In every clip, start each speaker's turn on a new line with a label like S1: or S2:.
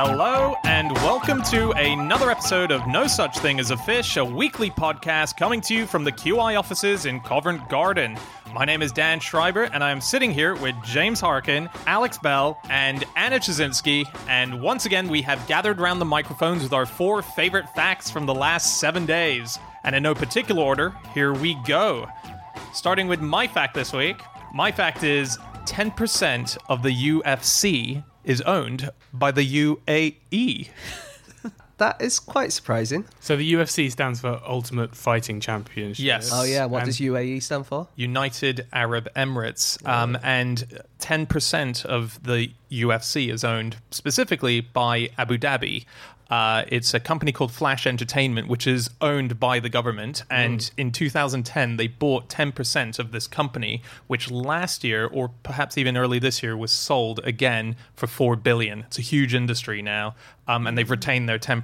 S1: Hello, and welcome to another episode of No Such Thing as a Fish, a weekly podcast coming to you from the QI offices in Covent Garden. My name is Dan Schreiber, and I'm sitting here with James Harkin, Alex Bell, and Anna Ptaszynski. And once again, we have gathered around the microphones with our four favorite facts from the last seven days. And in no particular order, here we go. Starting with my fact this week. My fact is 10% of the UFC is owned by the UAE.
S2: That is quite surprising.
S3: So the UFC stands for Ultimate Fighting Championship.
S1: Yes.
S2: Oh yeah, what
S3: And-
S2: does UAE stand for?
S1: United Arab Emirates, um, and 10% of the UFC is owned specifically by Abu Dhabi. Uh, it's a company called Flash Entertainment, which is owned by the government. And in 2010, they bought 10% of this company, which last year, or perhaps even early this year, was sold again for four billion. It's a huge industry now, um, and they've retained their 10%.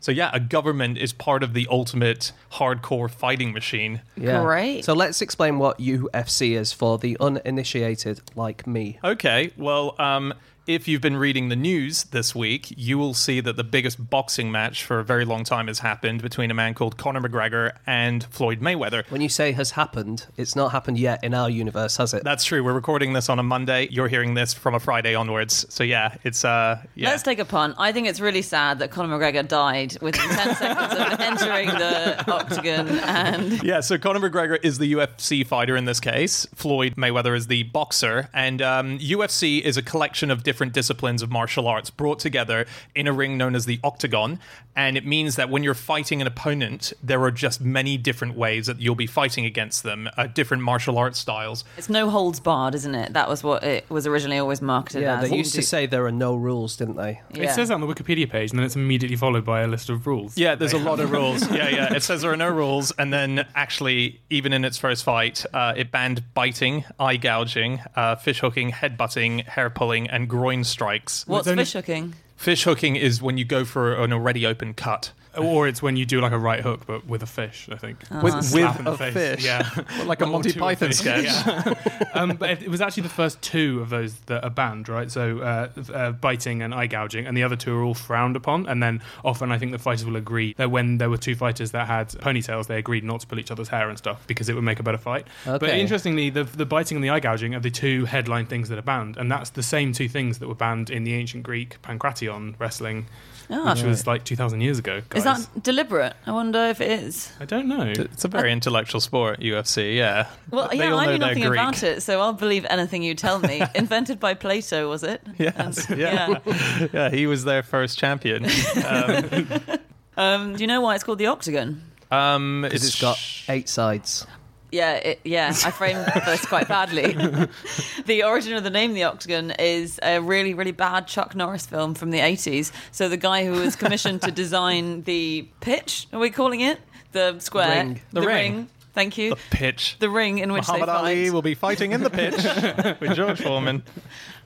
S1: So yeah, a government is part of the ultimate hardcore fighting machine.
S2: Yeah.
S4: Great.
S2: So let's explain what UFC is for the uninitiated like me.
S1: Okay, well, um, if you've been reading the news this week, you will see that the biggest boxing match for a very long time has happened between a man called Conor McGregor and Floyd Mayweather.
S2: When you say has happened, it's not happened yet in our universe, has it?
S1: That's true. We're recording this on a Monday. You're hearing this from a Friday onwards. So yeah, it's uh, yeah.
S4: Let's take a punt. I think it's really sad that Conor McGregor died within 10 seconds of entering the octagon. And
S1: Yeah, so Conor McGregor is the UFC fighter in this case. Floyd Mayweather is the boxer. And um, UFC is a collection of different disciplines of martial arts brought together in a ring known as the octagon. And it means that when you're fighting an opponent, there are just many different ways that you'll be fighting against them, uh, different martial arts styles.
S4: it's no holds barred, isn't it? That was what it was originally always marketed
S2: yeah,
S4: as.
S2: they used to say there are no rules, didn't they?
S4: Yeah.
S3: It says that on the Wikipedia page, and then it's immediately followed by a list of rules.
S1: Yeah, there's a lot of rules. Yeah, yeah. It says there are no rules, and then actually, even in its first fight, uh, it banned biting, eye gouging, uh, fish hooking, head butting, hair pulling, and groin strikes.
S4: What's fish hooking?
S1: Fish hooking is when you go for an already open cut.
S3: Or it's when you do like a right hook, but with a fish, I think.
S1: With,
S3: Slap
S1: with
S3: in
S1: a
S3: face.
S1: fish.
S3: Yeah.
S1: Like a
S3: Or
S1: Monty Python
S3: fish.
S1: sketch.
S3: Yeah. um, but it, it was actually the first two of those that are banned, right? So uh, uh, biting and eye gouging, and the other two are all frowned upon. And then often, I think the fighters will agree that when there were two fighters that had ponytails, they agreed not to pull each other's hair and stuff because it would make a better fight. But interestingly, the, the biting and the eye gouging are the two headline things that are banned, and that's the same two things that were banned in the ancient Greek pankration wrestling,
S4: Ah.
S3: which was like 2,000 years ago.
S4: Is that deliberate? I wonder if it is.
S3: I don't know.
S1: It's a very intellectual sport, UFC, yeah.
S4: Well,
S1: They
S4: yeah, I
S1: know
S4: knew nothing
S1: Greek.
S4: about it, so I'll believe anything you tell me. Invented by Plato, was it?
S1: Yes,
S4: And-
S1: yeah. yeah, he was their first champion. Um,
S4: Um, do you know why it's called the octagon?
S1: um,
S2: Because it's got eight sides.
S4: Yeah, it, yeah, I framed this quite badly. the origin of the name, the Octagon, is a really, really bad Chuck Norris film from the 80s. So the guy who was commissioned to design the pitch, are we calling it? The square?
S2: Ring.
S1: The ring.
S4: Thank you.
S1: the pitch.
S4: The ring in which
S1: Muhammad
S4: they fight.
S1: Ali will be fighting in the pitch with George Foreman.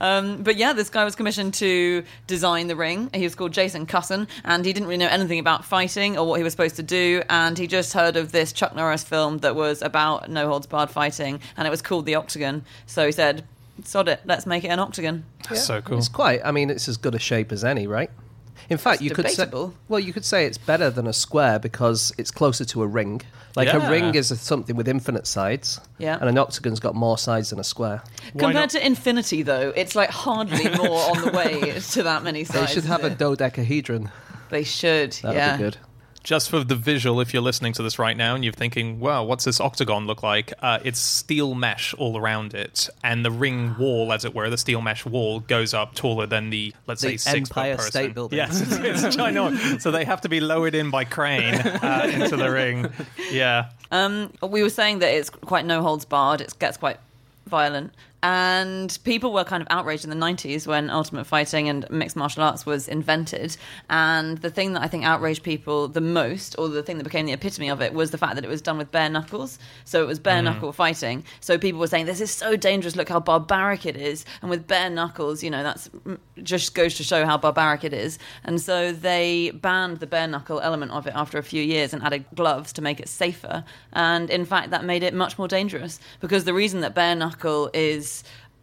S4: Um, but yeah, this guy was commissioned to design the ring. He was called Jason Cusson, and he didn't really know anything about fighting or what he was supposed to do. And he just heard of this Chuck Norris film that was about no holds barred fighting, and it was called The Octagon. So he said, "Sod it, let's make it an octagon."
S1: That's so cool.
S2: It's quite. I mean, it's as good a shape as any, right? In fact,
S4: It's
S2: you could say. Well, you could say it's better than a square because it's closer to a ring. Like
S1: Yeah.
S2: a ring is something with infinite sides,
S4: Yeah.
S2: and an octagon's got more sides than a square.
S3: Why
S4: Compared
S3: not-
S4: to infinity, though, it's like hardly more on the way to that many sides.
S2: They should have a dodecahedron.
S4: They should. Yeah.
S2: That'd
S4: yeah.
S2: be good.
S1: Just for the visual, if you're listening to this right now and you're thinking, well, what's this octagon look like? Uh, it's steel mesh all around it. And the ring wall, as it were, the steel mesh wall goes up taller than the, let's
S2: The
S1: say, six
S2: Empire
S1: foot person.
S2: State Building.
S1: Yes, it's, it's ginormous. so they have to be lowered in by crane uh, into the ring. Yeah.
S4: Um, we were saying that it's quite no holds barred. It gets quite violent. And people were kind of outraged in the 90s when Ultimate Fighting and mixed martial arts was invented. And the thing that I think outraged people the most, or the thing that became the epitome of it, was the fact that it was done with bare knuckles. So it was bare mm-hmm. knuckle fighting. So people were saying, this is so dangerous. Look how barbaric it is. And with bare knuckles, you know, that's just goes to show how barbaric it is. And so they banned the bare knuckle element of it after a few years and added gloves to make it safer. And in fact, that made it much more dangerous because the reason that bare knuckle is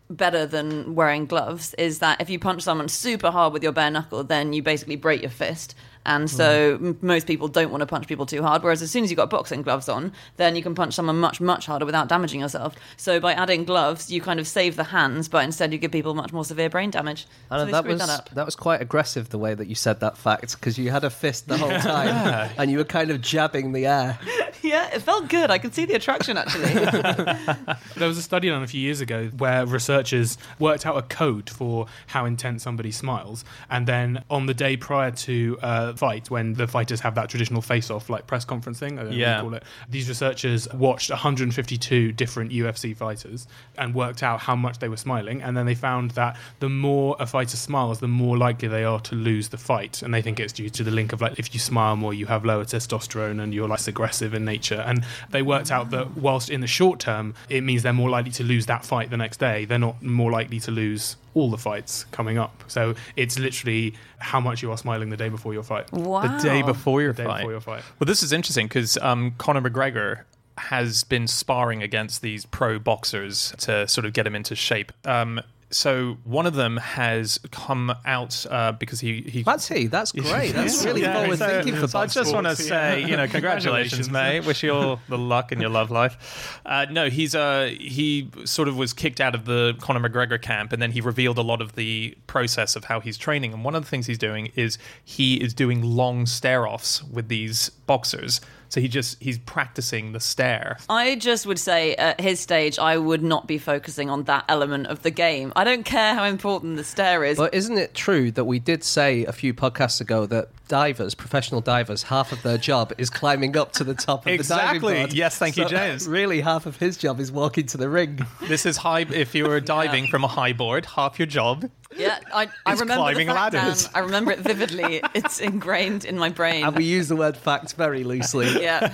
S4: better than wearing gloves is that if you punch someone super hard with your bare knuckle, then you basically break your fist. And so m- most people don't want to punch people too hard. Whereas as soon as you've got boxing gloves on, then you can punch someone much, much harder without damaging yourself. So by adding gloves, you kind of save the hands, but instead you give people much more severe brain damage.
S2: I know,
S4: they
S2: that was
S4: that up.
S2: was quite aggressive the way that you said that fact because you had a fist the whole time and you were kind of jabbing the air.
S4: Yeah, it felt good. I could see the attraction actually.
S3: There was a study done a few years ago where researchers worked out a code for how intense somebody smiles, and then on the day prior to uh, fight, when the fighters have that traditional face-off, like press conference thing, I don't know
S1: Yeah.
S3: what you call it, these researchers watched 152 different UFC fighters and worked out how much they were smiling, and then they found that the more a fighter smiles, the more likely they are to lose the fight, and they think it's due to the link of like if you smile more, you have lower testosterone and you're less aggressive in nature, and they worked out that whilst in the short term it means they're more likely to lose that fight the next day, they're not more likely to lose all the fights coming up. So it's literally how much you are smiling the day before your fight.
S4: Wow.
S1: The day before your
S3: The day
S1: fight.
S3: before your fight.
S1: Well, this is interesting because um, Conor McGregor has been sparring against these pro boxers to sort of get him into shape. Um, so one of them has come out uh, because he he.
S2: That's he. That's great. That's really
S1: Yeah,
S2: forward
S1: so-
S2: thinking for
S1: so I just want to
S2: sports.
S1: say, you know, congratulations,
S3: Congratulations.
S1: mate. Wish you all the luck in your love life. Uh, no, he's uh, he sort of was kicked out of the Conor McGregor camp, and then he revealed a lot of the process of how he's training. And one of the things he's doing is he is doing long stare offs with these boxers. So he just he's practicing the stare.
S4: I just would say at his stage, I would not be focusing on that element of the game. I don't care how important the stare is.
S2: But isn't it true that we did say a few podcasts ago that divers, professional divers, half of their job is climbing up to the top of
S1: Exactly.
S2: the diving board? Exactly.
S1: Yes, thank you, James.
S2: Really, half of his job is walking to the ring.
S1: This is high. If you were diving from a high board, half your job
S4: yeah, I, I
S1: It's
S4: remember the fact,
S1: ladders.
S4: Dan. I remember it vividly. it's ingrained in my brain.
S2: And we use the word fact very loosely.
S4: yeah.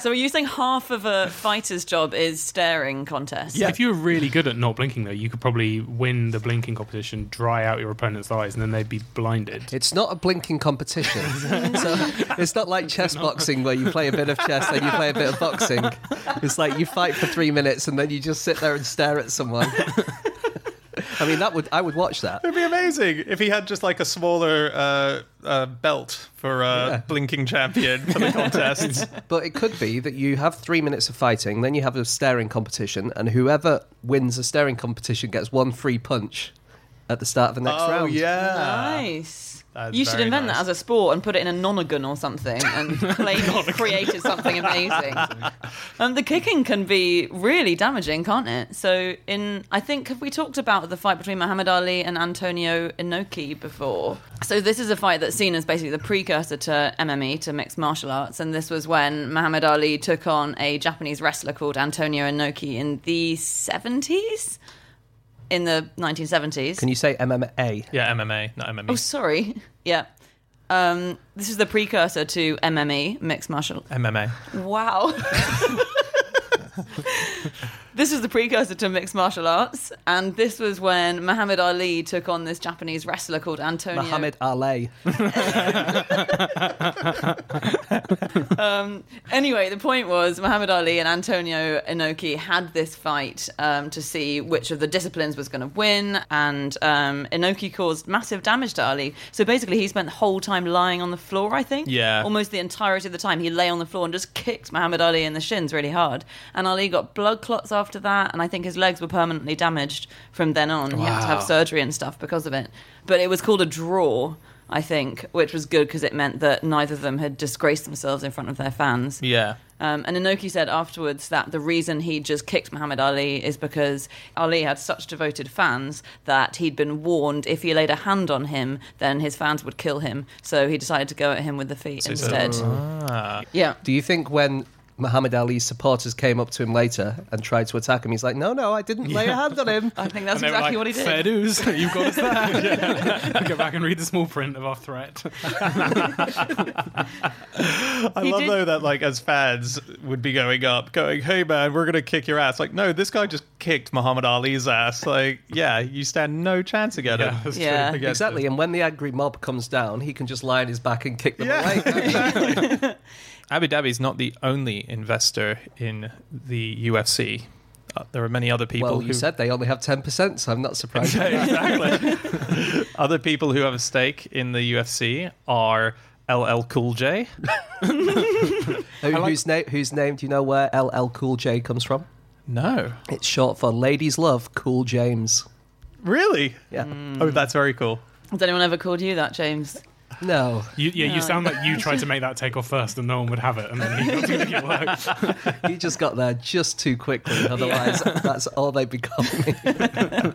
S4: So are you saying half of a fighter's job is staring contest? Yeah.
S3: If you were really good at not blinking, though, you could probably win the blinking competition, dry out your opponent's eyes, and then they'd be blinded.
S2: It's not a blinking competition. so it's not like chess boxing where you play a bit of chess and you play a bit of boxing. It's like you fight for three minutes and then you just sit there and stare at someone. I mean, that would I would watch that.
S1: It'd be amazing if he had just like a smaller uh, uh, belt for a
S2: Yeah.
S1: blinking champion for the contests.
S2: But it could be that you have three minutes of fighting, then you have a staring competition, and whoever wins a staring competition gets one free punch at the start of the next
S1: oh
S2: round.
S1: yeah,
S4: Nice.
S1: That's
S4: you should
S1: very
S4: invent
S1: nice.
S4: that as a sport and put it in a nonagon or something and claim you've created something amazing. and um, the kicking can be really damaging, can't it? So, in I think have we talked about the fight between Muhammad Ali and Antonio Inoki before? So this is a fight that's seen as basically the precursor to MMA, to mixed martial arts, and this was when Muhammad Ali took on a Japanese wrestler called Antonio Inoki in the seventies. In the 1970s.
S2: Can you say MMA?
S1: yeah, MMA, not MMA.
S4: Oh, sorry. Yeah. Um, this is the precursor to MME, mixed martial.
S1: MMA.
S4: Wow. this is the precursor to mixed martial arts, and this was when Muhammad Ali took on this Japanese wrestler called Antonio.
S2: Muhammad Ali.
S4: Anyway, the point was Muhammad Ali and Antonio Inoki had this fight um, to see which of the disciplines was going to win, and um, Inoki caused massive damage to Ali. So basically, he spent the whole time lying on the floor. I think,
S1: Yeah.
S4: almost the entirety of the time he lay on the floor and just kicked Muhammad Ali in the shins really hard. And Ali got blood clots after that, and I think his legs were permanently damaged from then on. He had to have surgery and stuff because of it. But it was called a draw. I think, which was good because it meant that neither of them had disgraced themselves in front of their fans.
S1: Yeah.
S4: Um, and Inoki said afterwards that the reason he just kicked Muhammad Ali is because Ali had such devoted fans that he'd been warned if he laid a hand on him, then his fans would kill him. So he decided to go at him with the feet
S1: So
S4: instead.
S1: Ah.
S4: yeah.
S2: Do you think when Muhammad Ali's supporters came up to him later and tried to attack him, he's like, no, no, I didn't lay a hand on him.
S4: I think that's
S3: And they were
S4: exactly
S3: like,
S4: what he did.
S3: Fair dues. You've got us there. Go back and read the small print of our threat.
S1: I
S4: He
S1: love
S4: did-
S1: though that like as fans would be going up, going, "Hey man, we're gonna kick your ass." Like, no, this guy just kicked Muhammad Ali's ass. Like, yeah, you stand no chance against
S3: Yeah,
S1: him.
S3: that's
S4: Yeah.
S1: Against
S2: Exactly.
S1: him.
S2: And when the angry mob comes down, he can just lie on his back and kick them
S1: Yeah,
S2: away.
S1: Exactly. Abu Dhabi is not the only investor in the UFC. uh, there are many other people.
S2: well,
S1: who,
S2: you said they only have 10%, so I'm not surprised.
S1: exactly. other people who have a stake in the UFC are LL Cool J.
S2: Who, whose, na- whose name do you know where LL Cool J comes from?
S1: No,
S2: It's short for Ladies Love Cool James.
S1: really?
S2: Yeah.
S1: Oh, that's very cool.
S4: Has anyone ever called you that, James?
S2: No.
S3: You, yeah,
S4: No.
S3: you sound like you tried to make that take off first, and no one would have it, and then he got to make it work.
S2: He just got there just too quickly. Otherwise, that's all they'd be calling.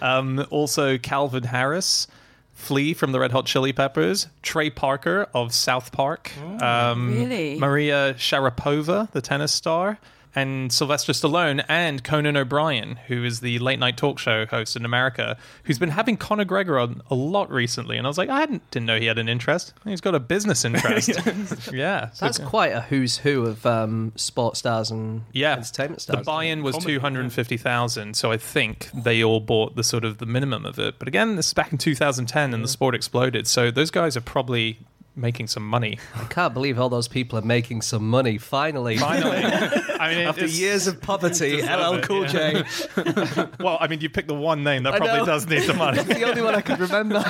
S1: Um, also, Calvin Harris, Flea from the Red Hot Chili Peppers, Trey Parker of South Park, um,
S4: Really?
S1: Maria Sharapova, the tennis star, and Sylvester Stallone, and Conan O'Brien, who is the late night talk show host in America, who's been having Conor Gregor on a lot recently. And I was like, I hadn't, didn't know he had an interest. He's got a business interest. yeah. so-
S2: That's quite a who's who of um, sports stars and
S1: yeah,
S2: entertainment stars.
S1: the buy-in was
S3: Comedy,
S1: two hundred and fifty thousand, so I think they all bought the sort of the minimum of it. But again, this is back in two thousand ten, and the sport exploded. So those guys are probably making some money.
S2: I can't believe all those people are making some money finally.
S1: Finally, I mean,
S2: After
S1: it's-
S2: years of poverty, LL
S3: it,
S2: Cool
S3: yeah.
S2: J.
S1: well, I mean, you picked the one name that probably does need the money.
S2: the only one I could remember.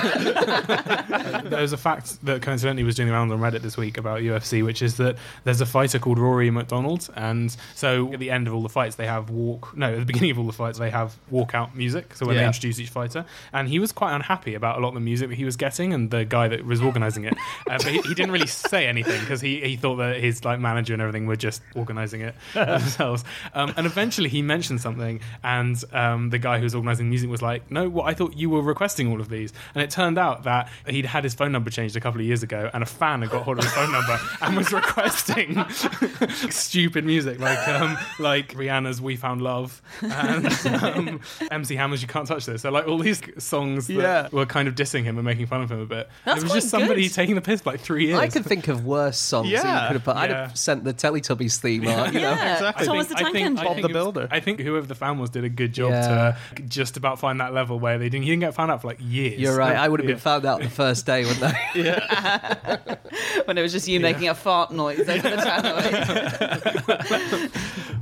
S3: There's a fact that coincidentally was doing the rounds on Reddit this week about UFC, which is that there's a fighter called Rory MacDonald, and so at the end of all the fights they have walk. No, at the beginning of all the fights they have walkout music. So when they introduce each fighter, and he was quite unhappy about a lot of the music that he was getting, and the guy that was organising it, uh, but he, he didn't really say anything because he, he thought that his like manager and everything were just organising it themselves. Um, and eventually he mentioned something, and um, the guy who was organising the music was like, "No, what I thought you were requesting all of these." And it turned out that he'd had his phone number changed a couple of years ago, and a fan had got hold of his phone number and was requesting stupid music like um, like Rihanna's "We Found Love" and um, MC Hammer's "You Can't Touch This." So like all these songs that
S1: Yeah.
S3: were kind of dissing him and making fun of him a bit.
S4: That's
S3: it was just somebody
S4: good.
S3: taking the piss for like three years.
S2: I could think of worse songs that
S1: Yeah,
S2: you could have put. I'd have sent the Teletubbies theme on, you know.
S4: Yeah,
S1: exactly.
S4: Thomas the
S3: I
S4: Tank
S3: think,
S4: Engine.
S1: Bob the Builder.
S3: I think whoever the fan was did a good job
S2: Yeah.
S3: to just about find that level where they didn't. He didn't get found out for like years.
S2: You're right. I would have been found out the first day, wouldn't I? Yeah.
S4: when it was just you making a fart noise over the channel.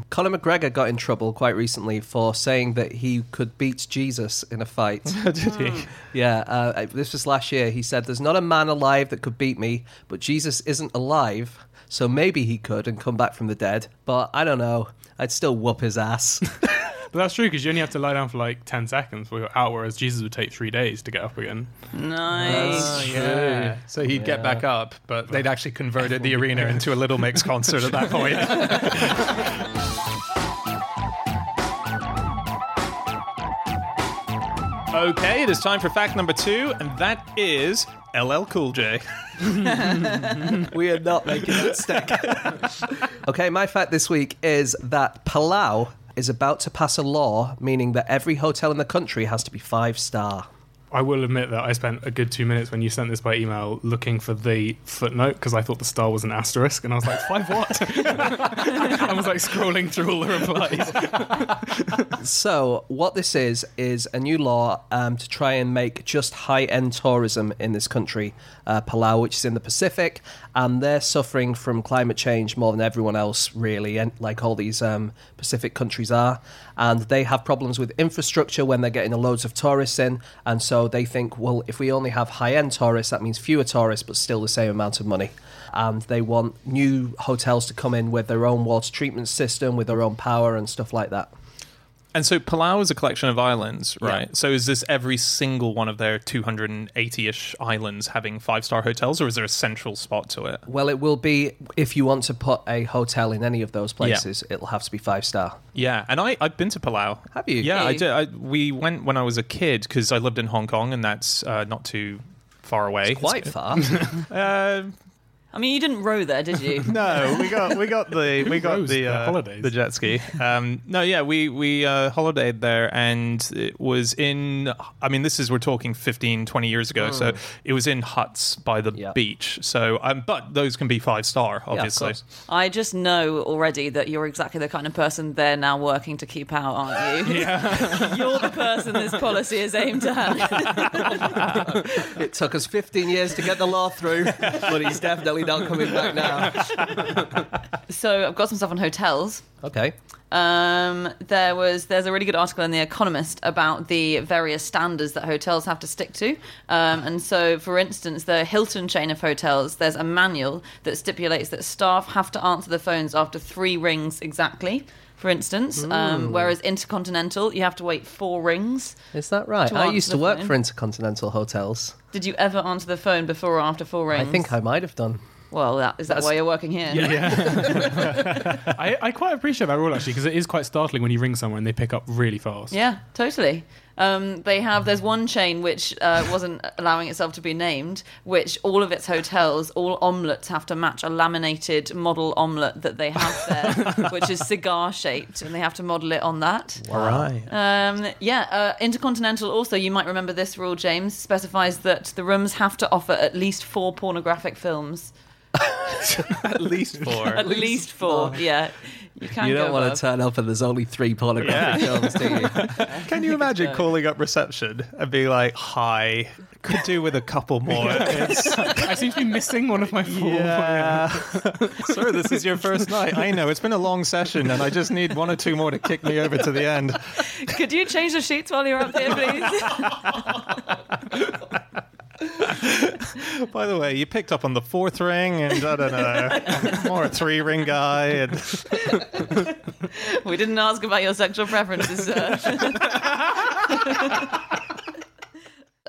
S2: Colin McGregor got in trouble quite recently for saying that he could beat Jesus in a fight.
S1: Did he?
S2: yeah, uh, this was last year. He said, "There's not a man alive that could beat me, but Jesus isn't alive, so maybe he could and come back from the dead. But I don't know. I'd still whoop his ass."
S3: But that's true because you only have to lie down for like ten seconds before you're out, whereas Jesus would take three days to get up again.
S4: nice.
S1: Oh, yeah. So he'd get back up, but they'd actually converted the arena into a Little Mix concert at that point. okay, it is time for fact number two, and that is LL Cool J.
S2: we are not making that stick. okay, my fact this week is that Palau is about to pass a law meaning that every hotel in the country has to be five star.
S3: I will admit that I spent a good two minutes when you sent this by email looking for the footnote because I thought the star was an asterisk, and I was like, five what? I was like scrolling through all the replies.
S2: So, what this is is a new law um, to try and make just high-end tourism in this country, uh, Palau, which is in the Pacific, and they're suffering from climate change more than everyone else, really, and like all these um, Pacific countries are. And they have problems with infrastructure when they're getting loads of tourists in, and so they think, well, if we only have high-end tourists, that means fewer tourists, but still the same amount of money. And they want new hotels to come in with their own water treatment system, with their own power and stuff like that.
S1: And so Palau is a collection of islands,
S2: Yeah.
S1: right? So is this every single one of their 280-ish islands having five-star hotels, or is there a central spot to it?
S2: Well, it will be if you want to put a hotel in any of those places, it'll have to be five star.
S1: Yeah, and I I've been to Palau.
S2: Have you?
S1: Yeah, I
S4: Hey.
S1: did. I, we went when I was a kid because I lived in Hong Kong, and that's uh, not too far away.
S2: Quite far.
S1: Uh,
S4: I mean, you didn't row there, did you?
S1: no, we got we got the we got the uh,
S3: holidays?
S1: the jet ski. Um, no, yeah, we we uh, holidayed there, and it was in. I mean, this is we're talking 15, 20 years ago, so it was in huts by the
S2: Yeah.
S1: beach. So, um, but those can be five star, obviously.
S2: course.
S4: I just know already that you're exactly the kind of person they're now working to keep out, aren't you? Yeah. you're the person this policy is aimed at.
S2: it took us 15 years to get the law through, but he's definitely not coming back now.
S4: So I've got some stuff on hotels.
S2: Okay.
S4: Um, there was there's a really good article in the Economist about the various standards that hotels have to stick to. Um, and so, for instance, the Hilton chain of hotels, there's a manual that stipulates that staff have to answer the phones after three rings exactly. For instance, um, whereas Intercontinental, you have to wait four rings.
S2: Is that right?
S4: To
S2: I
S4: answer
S2: used to
S4: the
S2: work
S4: phone.
S2: for Intercontinental Hotels.
S4: Did you ever answer the phone before or after four rings?
S2: I think I might have done.
S4: Well, that, is that
S2: That's-
S4: why you're working here?
S3: Yeah. I, I quite appreciate that rule actually because it is quite startling when you ring someone and they pick up really fast.
S4: Yeah, totally. Um, they have. There's one chain which uh, wasn't allowing itself to be named, which all of its hotels, all omelets have to match a laminated model omelet that they have there, which is cigar shaped, and they have to model it on that.
S1: All right.
S4: Um, yeah, uh, Intercontinental also, you might remember this rule, James, specifies that the rooms have to offer at least four pornographic films.
S1: At least four.
S4: At least four, yeah. You can't
S2: you don't want
S4: above.
S2: to turn up and there's only three pornographic films, do you?
S1: Can you imagine calling up reception and being like, "Hi, could do with a couple more." It's,
S3: I seem to be missing one of my four.
S1: yeah, sir, this is your first night. I know it's been a long session, and I just need one or two more to kick me over to the end.
S4: Could you change the sheets while you're up here, please?
S1: By the way, you picked up on the fourth ring, and I don't know, more a three ring guy, and
S4: we didn't ask about your sexual preferences, sir.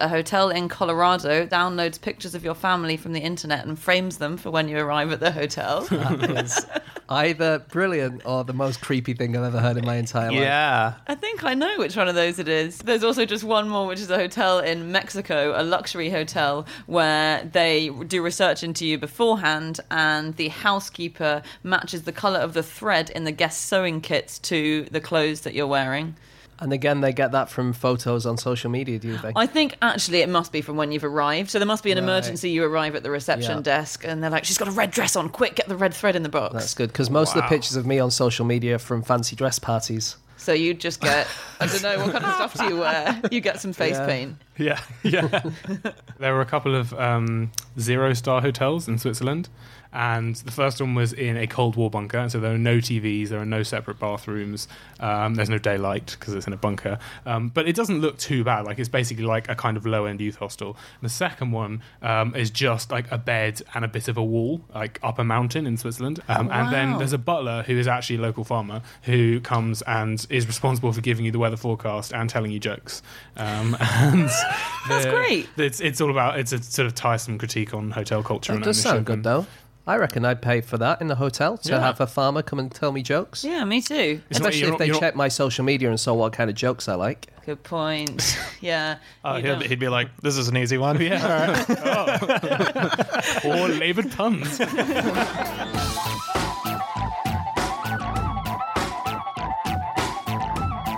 S4: A hotel in Colorado downloads pictures of your family from the internet and frames them for when you arrive at the hotel.
S2: That is either brilliant or the most creepy thing I've ever heard in my entire life.
S1: yeah.
S4: I think I know which one of those it is. There's also just one more, which is a hotel in Mexico, a luxury hotel, where they do research into you beforehand, and the housekeeper matches the colour of the thread in the guest sewing kits to the clothes that you're wearing.
S2: And again, they get that from photos on social media, do you think?
S4: I think actually it must be from when you've arrived. So there must be an
S2: Right.
S4: emergency. You arrive at the reception
S2: Yeah.
S4: desk, and they're like, "She's got a red dress on. Quick, get the red thread in the box."
S2: That's good because most of the pictures of me on social media are from fancy dress parties.
S4: So you just get, I don't know, what kind of stuff do you wear? You get some face
S2: Yeah.
S4: paint.
S3: Yeah, yeah. there were a couple of um, zero star hotels in Switzerland, and the first one was in a Cold War bunker. So there are no TVs, there are no separate bathrooms, um, there's no daylight because it's in a bunker. Um, but it doesn't look too bad. Like it's basically like a kind of low end youth hostel. the second one um, is just like a bed and a bit of a wall, like up a mountain in Switzerland. Um, And then there's a butler who is actually a local farmer who comes and is responsible for giving you the weather forecast and telling you jokes. Um, and
S4: That's great.
S3: It's it's all about it's a sort of tiresome critique on hotel culture.
S2: That
S3: and
S2: does sound good, though. I reckon I'd pay for that in the hotel to
S3: Yeah.
S2: have a farmer come and tell me jokes.
S4: Yeah, me too.
S3: It's not-
S2: Especially
S3: you're
S2: if
S3: not-
S2: they
S3: you're not-
S2: check my social media and saw what kind of jokes I like.
S4: Good point. Yeah.
S1: Uh,
S4: you
S1: he'll,
S4: don't-
S1: he'd be like, "This is an easy one."
S3: Yeah. Oh. or laboured puns.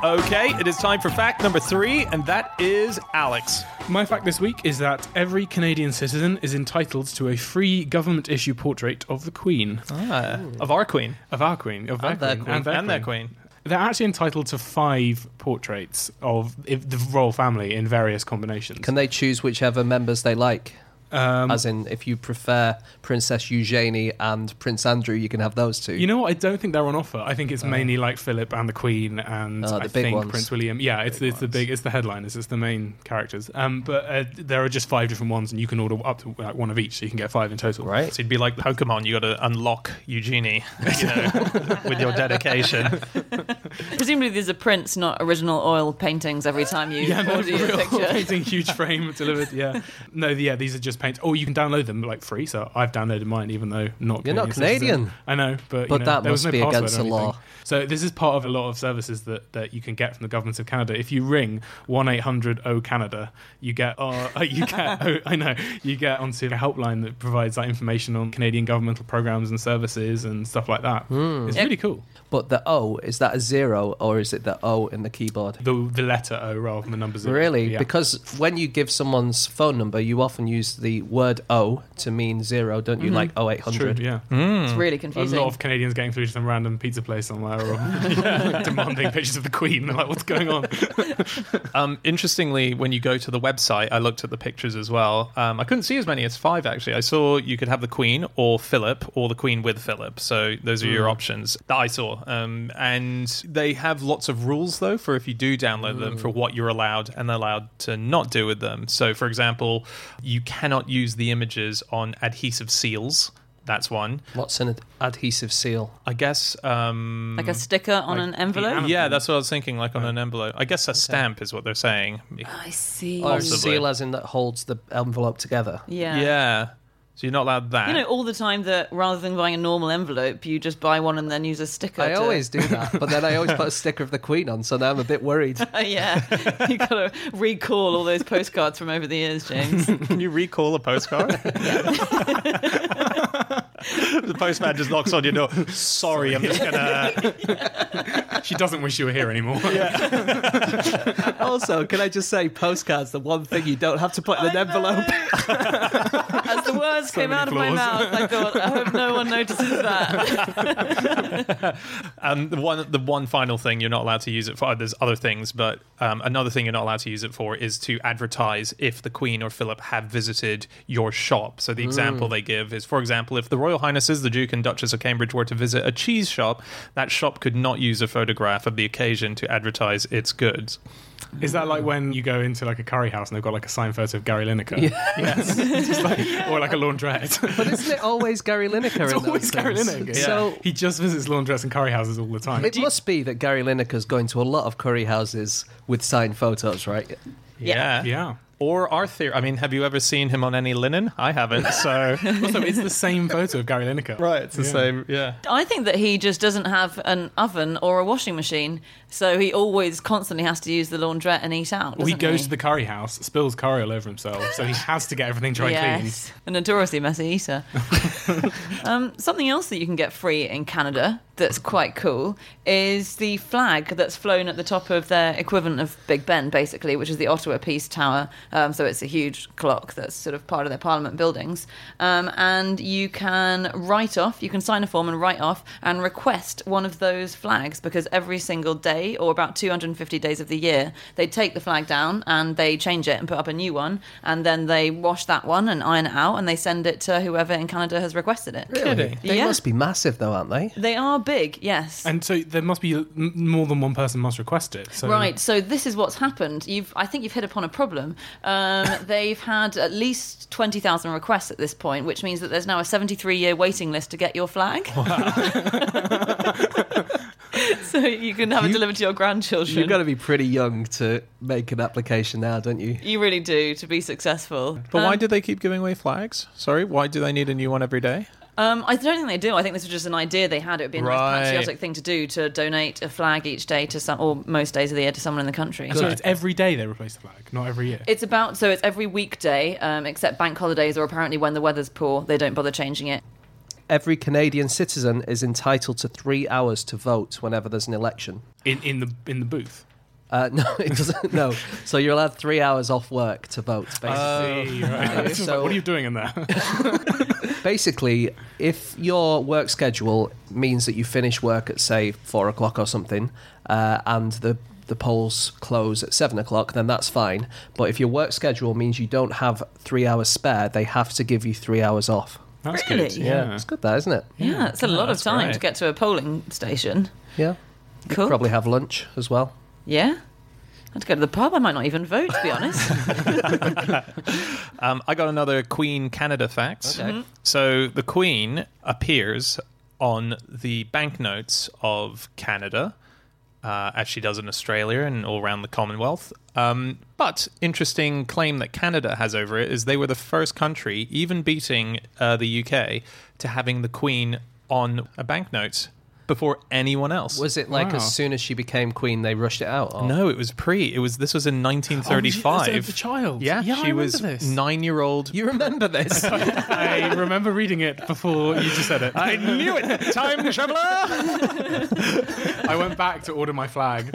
S1: Okay, it is time for fact number three, and that is Alex.
S3: My fact this week is that every Canadian citizen is entitled to a free government issue portrait of the Queen,
S1: Ah, of our queen
S3: of our Queen, of their
S2: And their
S3: Queen,
S2: Queen.
S3: and their
S1: and their
S3: Queen.
S1: queen.
S3: They're actually entitled to five portraits of the royal family in various combinations.
S2: Can they choose whichever members they like?
S3: Um,
S2: As in, if you prefer Princess Eugenie and Prince Andrew, you can have those two.
S3: You know what? I don't think they're on offer. I think it's mainly like Philip and the Queen and
S2: Oh,
S3: I
S2: the big
S3: think
S2: ones.
S3: Prince William. Yeah, it's it's the big it's the headliners. It's the main characters. Um, but uh, there are just five different ones, and you can order up to like, one of each, so you can get five in total.
S2: right?
S1: So it'd be like Pokemon. You got to unlock Eugenie, you know, with your dedication.
S4: Presumably, these are prints, not original oil paintings. Every time you
S3: Yeah, no,
S4: order your picture.
S3: painting huge frame delivered. Yeah, no, yeah, these are just paints. Oh, you can download them like free. So I've downloaded mine, even though not.
S2: You're not
S3: citizen.
S2: Canadian.
S3: I know, but
S2: But
S3: you know,
S2: that
S3: there was no
S2: be against the law.
S3: So this is part of a lot of services that, that you can get from the government of Canada. If you ring one eight hundred O Canada, you get uh, you get oh, I know you get onto a helpline that provides that information on Canadian governmental programs and services and stuff like that.
S2: Hmm.
S3: It's really cool.
S2: But the O, is that a zero or is it the O in the keyboard?
S3: The the letter O rather than the number zero.
S2: Really?
S3: Yeah.
S2: Because when you give someone's phone number, you often use the the word O to mean zero, don't you? Like
S3: True,
S2: 0800.
S3: yeah.
S4: It's really
S3: A
S4: confusing.
S3: lot of Canadians getting through to some random pizza place somewhere or demanding pictures of the Queen. They're like, what's going on?
S1: Um, interestingly, when you go to the website, I looked at the pictures as well. Um, I couldn't see as many as five actually. I saw you could have the Queen or Philip or the Queen with Philip. So those are your options that I saw. Um, and they have lots of rules though for if you do download them for what you're allowed and allowed to not do with them. So for example, you cannot use the images on adhesive seals. That's one.
S2: What's an ad- adhesive seal?
S1: I guess. Um,
S4: like a sticker on
S3: Like
S4: an envelope.
S1: yeah, that's what I was thinking. Like on an envelope. I guess a stamp is what they're saying.
S4: I see.
S2: Or
S1: Possibly.
S2: seal as in that holds the envelope together.
S4: Yeah.
S1: Yeah. So you're not allowed that.
S4: You know, all the time that rather than buying a normal envelope, you just buy one and then use a sticker.
S2: I
S4: to-
S2: always do that, but then I always put a sticker of the Queen on, so now I'm a bit worried.
S4: yeah, you got to recall all those postcards from over the years, James.
S1: Can you recall a postcard? The postman just knocks on your door. Sorry, I'm just gonna.
S3: She doesn't wish you were here anymore.
S2: also, can I just say, postcards, the one thing you don't have to put in an envelope.
S4: As the words came
S3: many
S4: out of my mouth, I thought, I hope no one notices that.
S1: Um, the one, the one final thing you're not allowed to use it for. There's other things, but um, another thing you're not allowed to use it for is to advertise if the Queen or Philip have visited your shop. So the example they give is, for example, if the Royal Highnesses, the Duke and Duchess of Cambridge, were to visit a cheese shop, that shop could not use a photograph of the occasion to advertise its goods.
S3: Is that like when you go into like a curry house and they've got like a signed photo of Gary Lineker? Yes. Just like- or like a laundrette.
S2: But isn't it always Gary Lineker
S3: it's
S2: in those
S3: always Gary
S2: things?
S3: Lineker.
S2: So
S3: he just visits laundrettes and curry houses all the time.
S2: it must be that Gary Lineker's going to a lot of curry houses with signed photos, right?
S1: Yeah.
S3: yeah.
S1: Or our theory. I mean, have you ever seen him on any linen? I haven't. So.
S3: Also, it's the same photo of Gary Lineker.
S1: right. It's the
S3: Yeah.
S1: same. Yeah.
S4: I think that he just doesn't have an oven or a washing machine, so he always constantly has to use the laundrette and eat out.
S3: Well, he
S4: doesn't
S3: goes to the curry house, spills curry all over himself, so he has to get everything dry
S4: yes, a notoriously messy eater. um, something else that you can get free in Canada that's quite cool is the flag that's flown at the top of their equivalent of Big Ben, basically, which is the Ottawa Peace Tower. Um, so it's a huge clock that's sort of part of their Parliament buildings. Um, and you can write off, you can sign a form and write off and request one of those flags because every single day, or about 250 days of the year, they take the flag down and they change it and put up a new one. And then they wash that one and iron it out and they send it to whoever in Canada has requested it.
S1: Kidding.
S2: They
S4: Yeah.
S2: must be massive, though, aren't they?
S4: They are big, yes.
S3: And so there must be more than one person must request it. So
S4: Right, so this is what's happened. You've, I think you've hit upon a problem. Um, they've had at least twenty thousand requests at this point, which means that there's now a seventy-three year waiting list to get your flag. so you can have it delivered to your grandchildren.
S2: You've got to be pretty young to make an application now, don't you?
S4: You really do to be successful.
S1: But why
S4: Um,
S1: do they keep giving away flags? Sorry, why do they need a new one every day?
S4: Um, I don't think they do. I think this was just an idea they had. It would be a
S1: Right.
S4: nice patriotic thing to do to donate a flag each day to some, or most days of the year to someone in the country.
S3: So it's every day they replace the flag, not every year.
S4: It's about so it's every weekday, um, except bank holidays or apparently when the weather's poor, they don't bother changing it.
S2: Every Canadian citizen is entitled to three hours to vote whenever there's an election.
S3: in in the in the booth.
S2: Uh, no, it doesn't. No, so you're allowed three hours off work to vote. Basically,
S1: Uh,
S3: See, right.
S2: So-
S3: like, what are you doing in there?
S2: basically, if your work schedule means that you finish work at say four o'clock or something, uh, and the the polls close at seven o'clock, then that's fine. But if your work schedule means you don't have three hours spare, they have to give you three hours off.
S3: That's
S4: Really?
S3: good.
S2: Yeah, it's good, that isn't it?
S4: Yeah, it's a lot of time
S1: great.
S4: to get to a polling station.
S2: Yeah,
S4: Cool.
S2: probably have lunch as well.
S4: Yeah. I had to go to the pub. I might not even vote, to be honest.
S1: Um, I got another Queen Canada fact.
S2: Okay.
S1: So the Queen appears on the banknotes of Canada, uh, as she does in Australia and all around the Commonwealth. Um, but interesting claim that Canada has over it is they were the first country, even beating uh, the UK, to having the Queen on a banknote. Before anyone else.
S2: Was it like
S3: Wow.
S2: as soon as she became queen, they rushed it out? Or?
S1: no, it was pre. It was this was in
S3: Oh,
S1: 1935.
S3: the child.
S1: yeah,
S3: yeah, I
S1: she
S3: remember
S1: was
S3: this.
S1: nine-year-old.
S2: You remember this?
S3: I remember reading it before you just said it.
S1: I knew it. Time traveler.
S3: I went back to order my flag.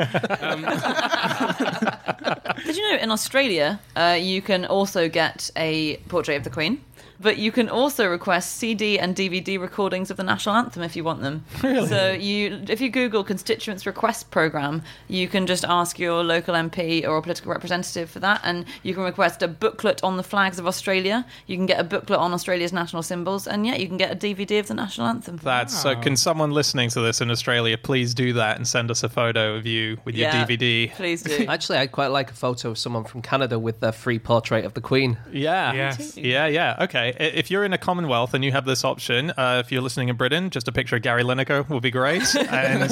S4: Did you know in Australia uh, you can also get a portrait of the Queen? But you can also request CD and DVD recordings of the national anthem if you want them. Really? So you, if you Google constituents request program, you can just ask your local MP or a political representative for that, and you can request a booklet on the flags of Australia. You can get a booklet on Australia's national symbols, and yeah, you can get a DVD of the national anthem.
S1: That's so. Can someone listening to this in Australia please do that and send us a photo of you with your
S4: Yeah,
S1: DVD?
S4: Please do.
S2: Actually, I'd quite like a photo of someone from Canada with their free portrait of the Queen.
S1: Yeah.
S3: Yes.
S1: Yeah, yeah. Okay. If you're in a Commonwealth and you have this option, uh, if you're listening in Britain, just a picture of Gary Lineker will be great. And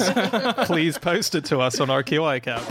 S1: please post it to us on our QI account.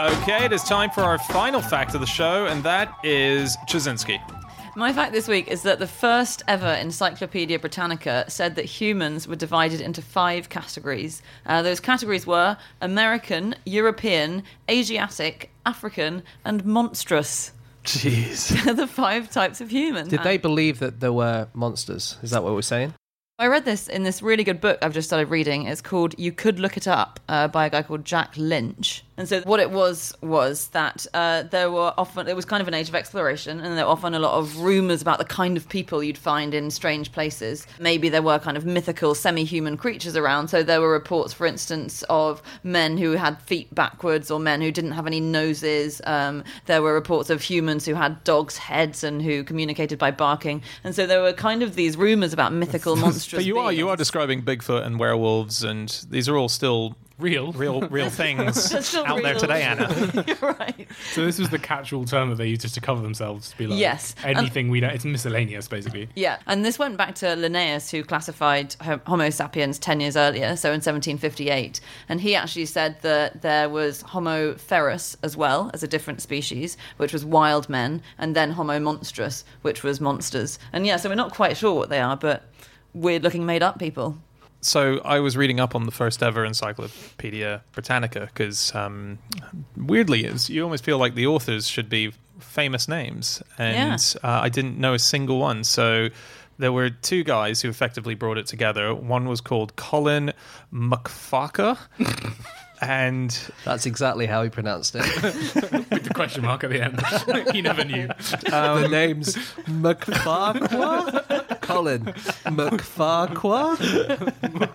S1: Okay, it is time for our final fact of the show, and that is Ptaszynski.
S4: My fact this week is that the first ever Encyclopedia Britannica said that humans were divided into five categories. Uh, those categories were American, European, Asiatic, African, and monstrous.
S1: Jeez.
S4: They're the five types of humans.
S2: Did they believe that there were monsters? Is that what we're saying?
S4: I read this in this really good book I've just started reading. It's called You Could Look It Up uh, by a guy called Jack Lynch. And so what it was was that uh, there were often, it was kind of an age of exploration, and there were often a lot of rumours about the kind of people you'd find in strange places. Maybe there were kind of mythical, semi human creatures around. So there were reports, for instance, of men who had feet backwards or men who didn't have any noses. Um, there were reports of humans who had dogs' heads and who communicated by barking. And so there were kind of these rumours about mythical monsters.
S1: But you are you are describing Bigfoot and werewolves, and these are all still
S3: Real.
S1: real real things
S4: They're still
S1: out there today, Anna.
S4: You're right.
S3: So this was the catch-all term that they used just to cover themselves to be like
S4: Yes. And-
S3: anything we don't. It's miscellaneous basically.
S4: Yeah, and this went back to Linnaeus, who classified Homo sapiens 10 years earlier, so in 1758. And he actually said that there was Homo ferus as well, as a different species, which was wild men, and then Homo monstrous, which was monsters. And yeah, so we're not quite sure what they are, but weird looking made up people.
S1: So I was reading up on the first ever Encyclopedia Britannica because, um, weirdly, is you almost feel like the authors should be famous names, and uh, I didn't know a single one. So there were two guys who effectively brought it together. One was called Colin McFarker, and
S2: That's exactly how he pronounced it.
S3: With the question mark at the end. he never knew.
S2: the name's McFarquhar? Colin McFarquhar?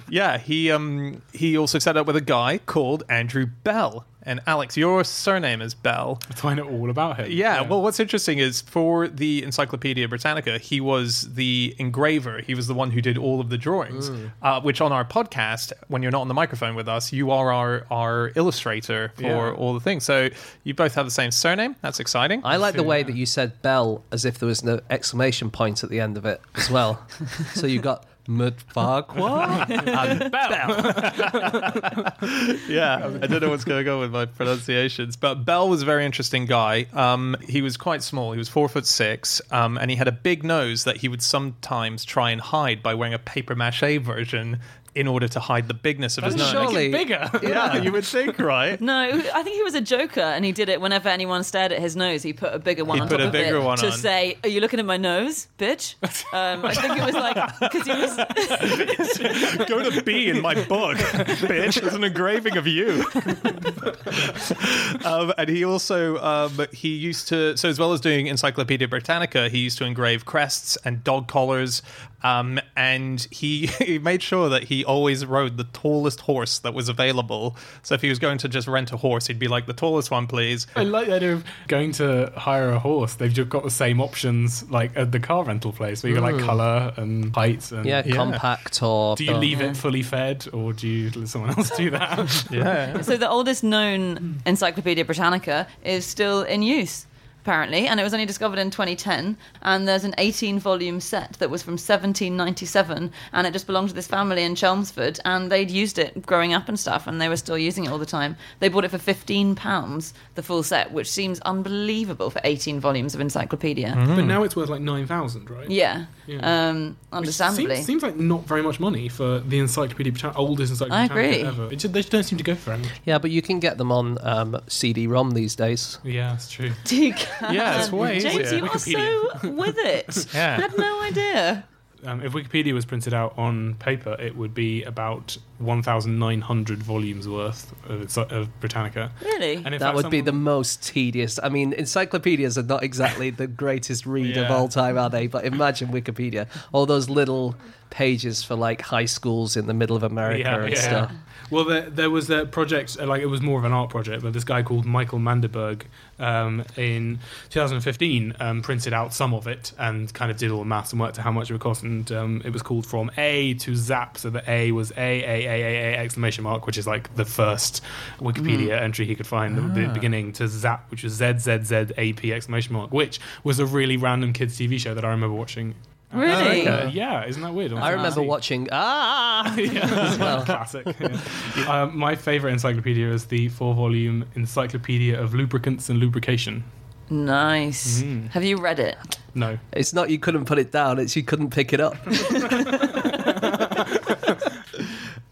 S1: yeah, he um he also set up with a guy called Andrew Bell. And Alex, your surname is Bell.
S3: Find out all about him.
S1: Yeah, well, what's interesting is for the Encyclopedia Britannica, he was the engraver. He was the one who did all of the drawings. Uh, which on our podcast, when you're not on the microphone with us, you are our our illustrator for
S3: Yeah.
S1: all the things. So you both have the same surname. That's exciting.
S2: I like the way that you said Bell as if there was no exclamation point at the end of it as well. so you got McFarquhar and Bell.
S1: yeah, I don't know what's going on with my pronunciations, but Bell was a very interesting guy. Um, he was quite small. He was four foot six, um, and he had a big nose that he would sometimes try and hide by wearing a paper mache version in order to hide the bigness of his nose.
S2: surely-
S3: bigger.
S1: Yeah, you would think, right?
S4: No, I think he was a joker, and he did it whenever anyone stared at his nose. He put a bigger one
S1: He
S4: on
S1: put
S4: top
S1: a
S4: of
S1: bigger
S4: it
S1: one
S4: to
S1: on.
S4: say, "Are you looking at my nose, bitch?" Um, I think it was like because he was
S1: Go to B in my book, bitch. There's an engraving of you. um, and he also um, he used to so as well as doing Encyclopedia Britannica, he used to engrave crests and dog collars. Um, and he, he made sure that he always rode the tallest horse that was available. So if he was going to just rent a horse, he'd be like, "The tallest one, please."
S3: I like the idea of going to hire a horse. They've just got the same options like at the car rental place, where you got like color and height. And
S2: Yeah,
S1: Yeah.
S2: compact or.
S3: Do you leave it fully fed, or do you let someone else do that?
S1: Yeah.
S4: so the oldest known Encyclopedia Britannica is still in use. Apparently, and it was only discovered in 2010. And there's an 18 volume set that was from 1797, and it just belonged to this family in Chelmsford, and they'd used it growing up and stuff, and they were still using it all the time. They bought it for 15 pounds, the full set, which seems unbelievable for 18 volumes of encyclopedia.
S3: But now it's worth like 9,000, right?
S4: Yeah,
S3: Yeah.
S4: Um,
S3: Which
S4: understandably.
S3: Seems, seems like not very much money for the Encyclopedia Britannica, oldest Encyclopedia
S4: I agree.
S3: ever. It just, they just don't seem to go for it.
S2: Yeah, but you can get them on um, CD-ROM these days.
S3: Yeah, that's true.
S4: You can.
S1: Yeah, it's way
S4: James,
S1: easier.
S4: you are so with it.
S1: Yeah.
S4: I had no idea.
S3: Um, if Wikipedia was printed out on paper, it would be about 1,900 volumes worth of, of Britannica.
S4: Really?
S3: And if
S2: That would be the most tedious. I mean, encyclopedias are not exactly the greatest read of all time, are they? But imagine Wikipedia, all those little pages for like high schools in the middle of America and stuff.
S3: Well, there, there was a project, uh, like it was more of an art project, but this guy called Michael Mandiberg um, in 2015 um, printed out some of it and kind of did all the maths and worked out how much it would cost. And um, it was called From A to Zap. So the A was A, A, A, A, A, exclamation mark, which is like the first Wikipedia entry he could find at the beginning, to Zap, which was Z, Z, Z, A, P, exclamation mark, which was a really random kids' TV show that I remember watching.
S4: Really?
S3: Uh, yeah, isn't that weird?
S2: I remember watching Ah as well.
S3: Classic. yeah. um, my favourite encyclopedia is the four volume Encyclopedia of Lubricants and Lubrication.
S4: Nice. Have you read it?
S3: No.
S2: It's not you couldn't put it down; it's you couldn't pick it up.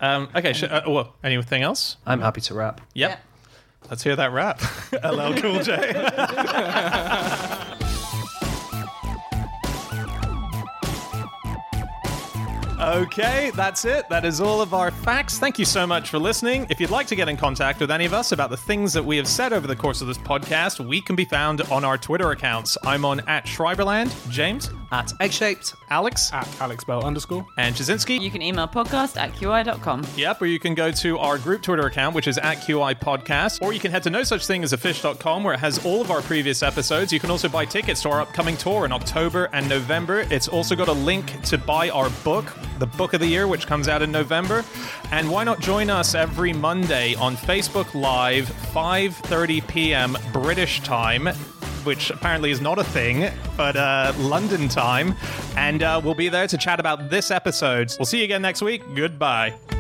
S1: Um, okay, sh- uh, well, anything else?
S2: I'm happy to rap.
S1: Yep. Let's hear that rap. LL Cool J. Okay, that's it. That is all of our facts. Thank you so much for listening. If you'd like to get in contact with any of us about the things that we have said over the course of this podcast, we can be found on our Twitter accounts. I'm on at Schreiberland, James,
S2: At egg-shaped.
S1: Alex,
S3: At Alex Bell underscore.
S1: and Ptaszynski.
S4: You can email podcast at qi.com.
S1: Yep, or you can go to our group Twitter account, which is at QI Podcast, or you can head to no such thing as a fish.com where it has all of our previous episodes. You can also buy tickets to our upcoming tour in October and November. It's also got a link to buy our book, The Book of the Year, which comes out in November. And why not join us every Monday on Facebook Live, 5:30 p.m. British time which apparently is not a thing, but uh, London time. And uh, we'll be there to chat about this episode. We'll see you again next week. Goodbye.